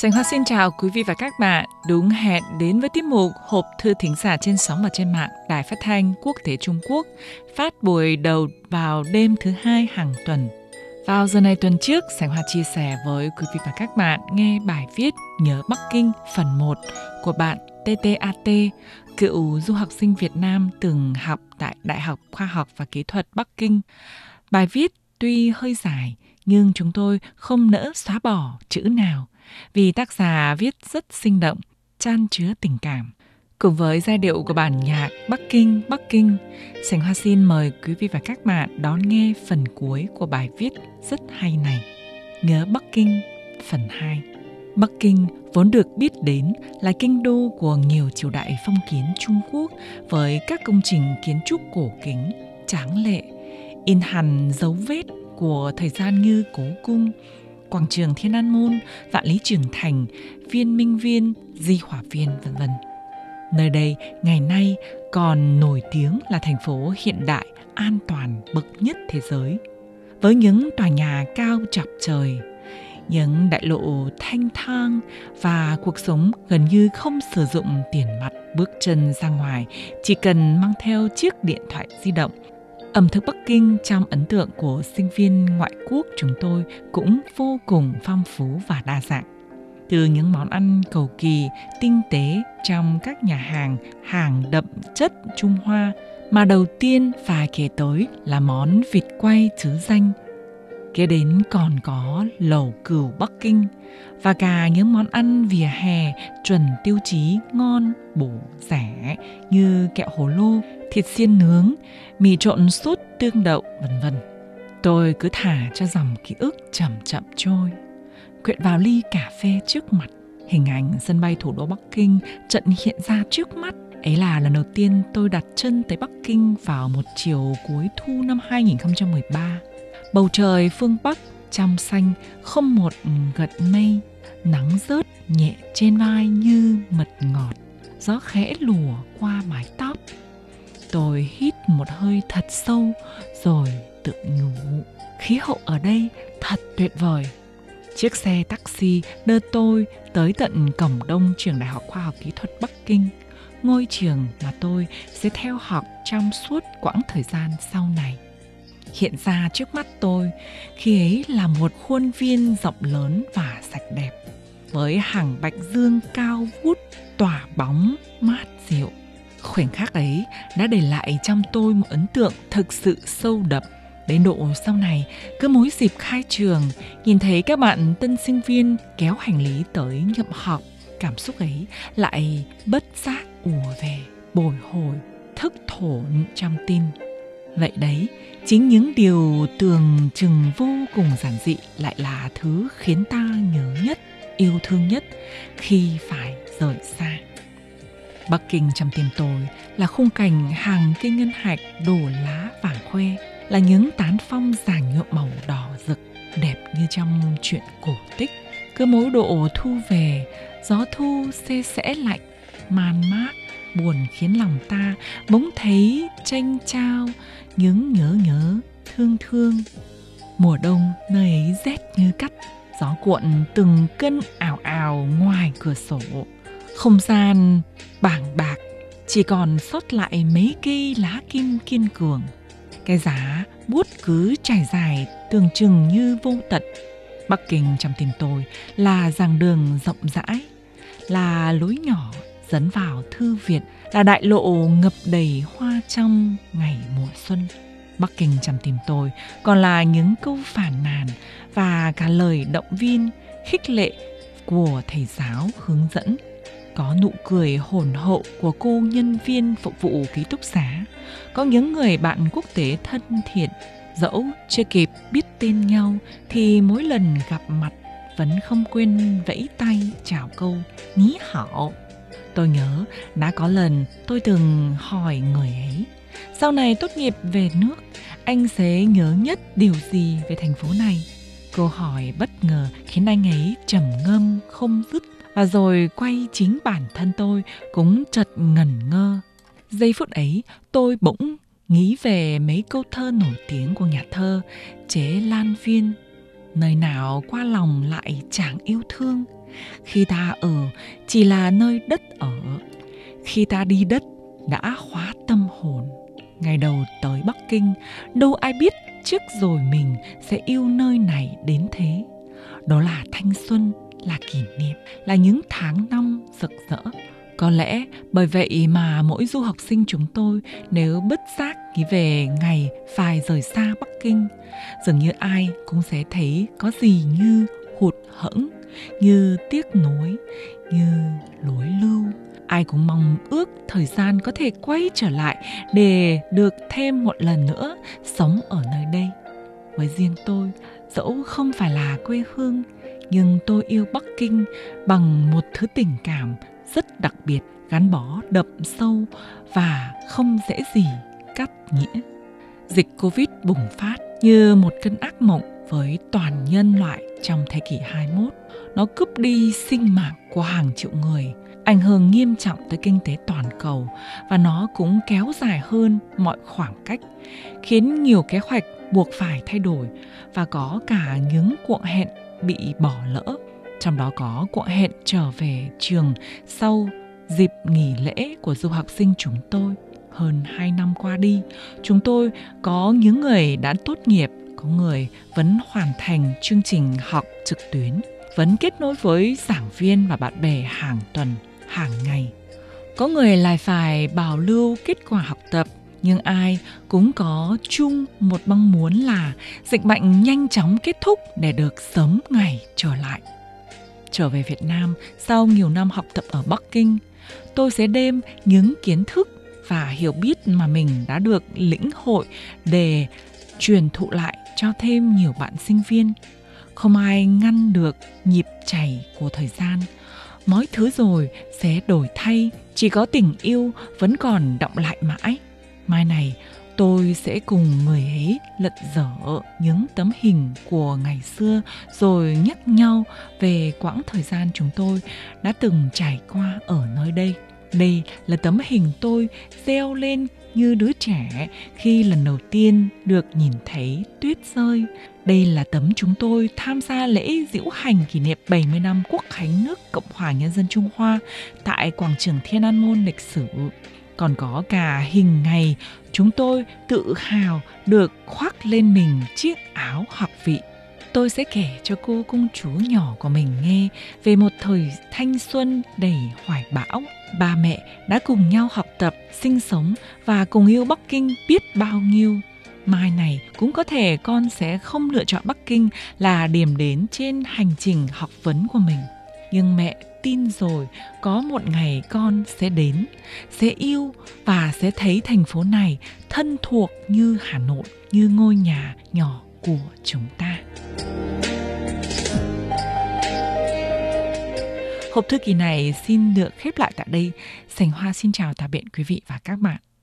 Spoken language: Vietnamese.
Sành Hoa xin chào quý vị và các bạn. Đúng hẹn đến với tiết mục Hộp thư thính giả trên sóng và trên mạng Đài Phát thanh Quốc tế Trung Quốc phát buổi đầu vào đêm thứ hai hàng tuần. Vào giờ này tuần trước, Sành Hoa chia sẻ với quý vị và các bạn nghe bài viết Nhớ Bắc Kinh phần 1 của bạn TTAT, cựu du học sinh Việt Nam từng học tại Đại học Khoa học và Kỹ thuật Bắc Kinh. Bài viết tuy hơi dài, nhưng chúng tôi không nỡ xóa bỏ chữ nào vì tác giả viết rất sinh động, chan chứa tình cảm. Cùng với giai điệu của bản nhạc Bắc Kinh, Bắc Kinh, Sành Hoa xin mời quý vị và các bạn đón nghe phần cuối của bài viết rất hay này. Nhớ Bắc Kinh, phần 2. Bắc Kinh vốn được biết đến là kinh đô của nhiều triều đại phong kiến Trung Quốc với các công trình kiến trúc cổ kính, tráng lệ, in hẳn dấu vết của thời gian như Cố Cung, Quảng trường Thiên An Môn, Vạn Lý Trường Thành, Viên Minh Viên, Di Hỏa Viên, vân vân. Nơi đây ngày nay còn nổi tiếng là thành phố hiện đại an toàn bậc nhất thế giới. Với những tòa nhà cao chọc trời, những đại lộ thanh thang và cuộc sống gần như không sử dụng tiền mặt bước chân ra ngoài chỉ cần mang theo chiếc điện thoại di động Ẩm thực Bắc Kinh trong ấn tượng của sinh viên ngoại quốc chúng tôi cũng vô cùng phong phú và đa dạng. Từ những món ăn cầu kỳ, tinh tế trong các nhà hàng hàng đậm chất Trung Hoa mà đầu tiên phải kể tới là món vịt quay chứ danh. Kế đến còn có lẩu cừu Bắc Kinh và cả những món ăn vỉa hè chuẩn tiêu chí ngon, bổ, rẻ như kẹo hồ lô, thịt xiên nướng, mì trộn sốt tương đậu, vân vân. Tôi cứ thả cho dòng ký ức chậm chậm trôi. Quyện vào ly cà phê trước mặt, hình ảnh sân bay thủ đô Bắc Kinh trận hiện ra trước mắt. Ấy là lần đầu tiên tôi đặt chân tới Bắc Kinh vào một chiều cuối thu năm 2013. Bầu trời phương Bắc trong xanh, không một gật mây, nắng rớt nhẹ trên vai như mật ngọt, gió khẽ lùa qua mái tóc Tôi hít một hơi thật sâu rồi tự nhủ. Khí hậu ở đây thật tuyệt vời. Chiếc xe taxi đưa tôi tới tận cổng đông trường Đại học Khoa học Kỹ thuật Bắc Kinh, ngôi trường mà tôi sẽ theo học trong suốt quãng thời gian sau này. Hiện ra trước mắt tôi khi ấy là một khuôn viên rộng lớn và sạch đẹp, với hàng bạch dương cao vút tỏa bóng mát dịu Khoảnh khắc ấy đã để lại trong tôi một ấn tượng thực sự sâu đậm. Đến độ sau này, cứ mỗi dịp khai trường, nhìn thấy các bạn tân sinh viên kéo hành lý tới nhậm học, cảm xúc ấy lại bất giác ùa về, bồi hồi, thức thổn trong tim. Vậy đấy, chính những điều tường chừng vô cùng giản dị lại là thứ khiến ta nhớ nhất, yêu thương nhất khi phải rời xa. Bắc Kinh trong tim tôi là khung cảnh hàng cây ngân hạch đổ lá vàng khoe, là những tán phong giàng nhuộm màu đỏ rực, đẹp như trong chuyện cổ tích. Cứ mỗi độ thu về, gió thu xê sẽ lạnh, man mát, buồn khiến lòng ta bỗng thấy tranh trao, những nhớ nhớ, thương thương. Mùa đông nơi ấy rét như cắt, gió cuộn từng cơn ảo ảo ngoài cửa sổ không gian bảng bạc chỉ còn sót lại mấy cây lá kim kiên cường. Cái giá bút cứ trải dài tưởng chừng như vô tận. Bắc Kinh trong tim tôi là giảng đường rộng rãi, là lối nhỏ dẫn vào thư viện, là đại lộ ngập đầy hoa trong ngày mùa xuân. Bắc Kinh trong tim tôi còn là những câu phản nàn và cả lời động viên, khích lệ của thầy giáo hướng dẫn có nụ cười hồn hậu của cô nhân viên phục vụ ký túc xá, có những người bạn quốc tế thân thiện, dẫu chưa kịp biết tên nhau thì mỗi lần gặp mặt vẫn không quên vẫy tay chào câu ní hảo. Tôi nhớ đã có lần tôi từng hỏi người ấy, sau này tốt nghiệp về nước, anh sẽ nhớ nhất điều gì về thành phố này? Câu hỏi bất ngờ khiến anh ấy trầm ngâm không dứt và rồi quay chính bản thân tôi cũng chợt ngẩn ngơ. Giây phút ấy, tôi bỗng nghĩ về mấy câu thơ nổi tiếng của nhà thơ Chế Lan Viên. Nơi nào qua lòng lại chẳng yêu thương, khi ta ở chỉ là nơi đất ở khi ta đi đất đã khóa tâm hồn ngày đầu tới bắc kinh đâu ai biết trước rồi mình sẽ yêu nơi này đến thế đó là thanh xuân là kỷ niệm là những tháng năm rực rỡ có lẽ bởi vậy mà mỗi du học sinh chúng tôi nếu bất giác nghĩ về ngày phải rời xa Bắc Kinh, dường như ai cũng sẽ thấy có gì như hụt hẫng, như tiếc nuối, như lối lưu. Ai cũng mong ước thời gian có thể quay trở lại để được thêm một lần nữa sống ở nơi đây. Với riêng tôi, dẫu không phải là quê hương, nhưng tôi yêu Bắc Kinh bằng một thứ tình cảm rất đặc biệt gắn bó đậm sâu và không dễ gì cắt nghĩa. Dịch Covid bùng phát như một cơn ác mộng với toàn nhân loại trong thế kỷ 21. Nó cướp đi sinh mạng của hàng triệu người, ảnh hưởng nghiêm trọng tới kinh tế toàn cầu và nó cũng kéo dài hơn mọi khoảng cách, khiến nhiều kế hoạch buộc phải thay đổi và có cả những cuộc hẹn bị bỏ lỡ trong đó có cuộc hẹn trở về trường sau dịp nghỉ lễ của du học sinh chúng tôi. Hơn 2 năm qua đi, chúng tôi có những người đã tốt nghiệp, có người vẫn hoàn thành chương trình học trực tuyến, vẫn kết nối với giảng viên và bạn bè hàng tuần, hàng ngày. Có người lại phải bảo lưu kết quả học tập nhưng ai cũng có chung một mong muốn là dịch bệnh nhanh chóng kết thúc để được sớm ngày trở lại trở về Việt Nam sau nhiều năm học tập ở Bắc Kinh, tôi sẽ đem những kiến thức và hiểu biết mà mình đã được lĩnh hội để truyền thụ lại cho thêm nhiều bạn sinh viên. Không ai ngăn được nhịp chảy của thời gian. Mọi thứ rồi sẽ đổi thay, chỉ có tình yêu vẫn còn động lại mãi. Mai này, tôi sẽ cùng người ấy lật dở những tấm hình của ngày xưa rồi nhắc nhau về quãng thời gian chúng tôi đã từng trải qua ở nơi đây. Đây là tấm hình tôi reo lên như đứa trẻ khi lần đầu tiên được nhìn thấy tuyết rơi. Đây là tấm chúng tôi tham gia lễ diễu hành kỷ niệm 70 năm Quốc khánh nước Cộng hòa Nhân dân Trung Hoa tại quảng trường Thiên An Môn lịch sử còn có cả hình ngày chúng tôi tự hào được khoác lên mình chiếc áo học vị. Tôi sẽ kể cho cô công chúa nhỏ của mình nghe về một thời thanh xuân đầy hoài bão. Ba mẹ đã cùng nhau học tập, sinh sống và cùng yêu Bắc Kinh biết bao nhiêu. Mai này cũng có thể con sẽ không lựa chọn Bắc Kinh là điểm đến trên hành trình học vấn của mình. Nhưng mẹ tin rồi, có một ngày con sẽ đến, sẽ yêu và sẽ thấy thành phố này thân thuộc như hà nội, như ngôi nhà nhỏ của chúng ta Hộp thư kỳ này xin được khép lại tại đây. Sành Hoa xin chào tạm biệt quý vị và các bạn.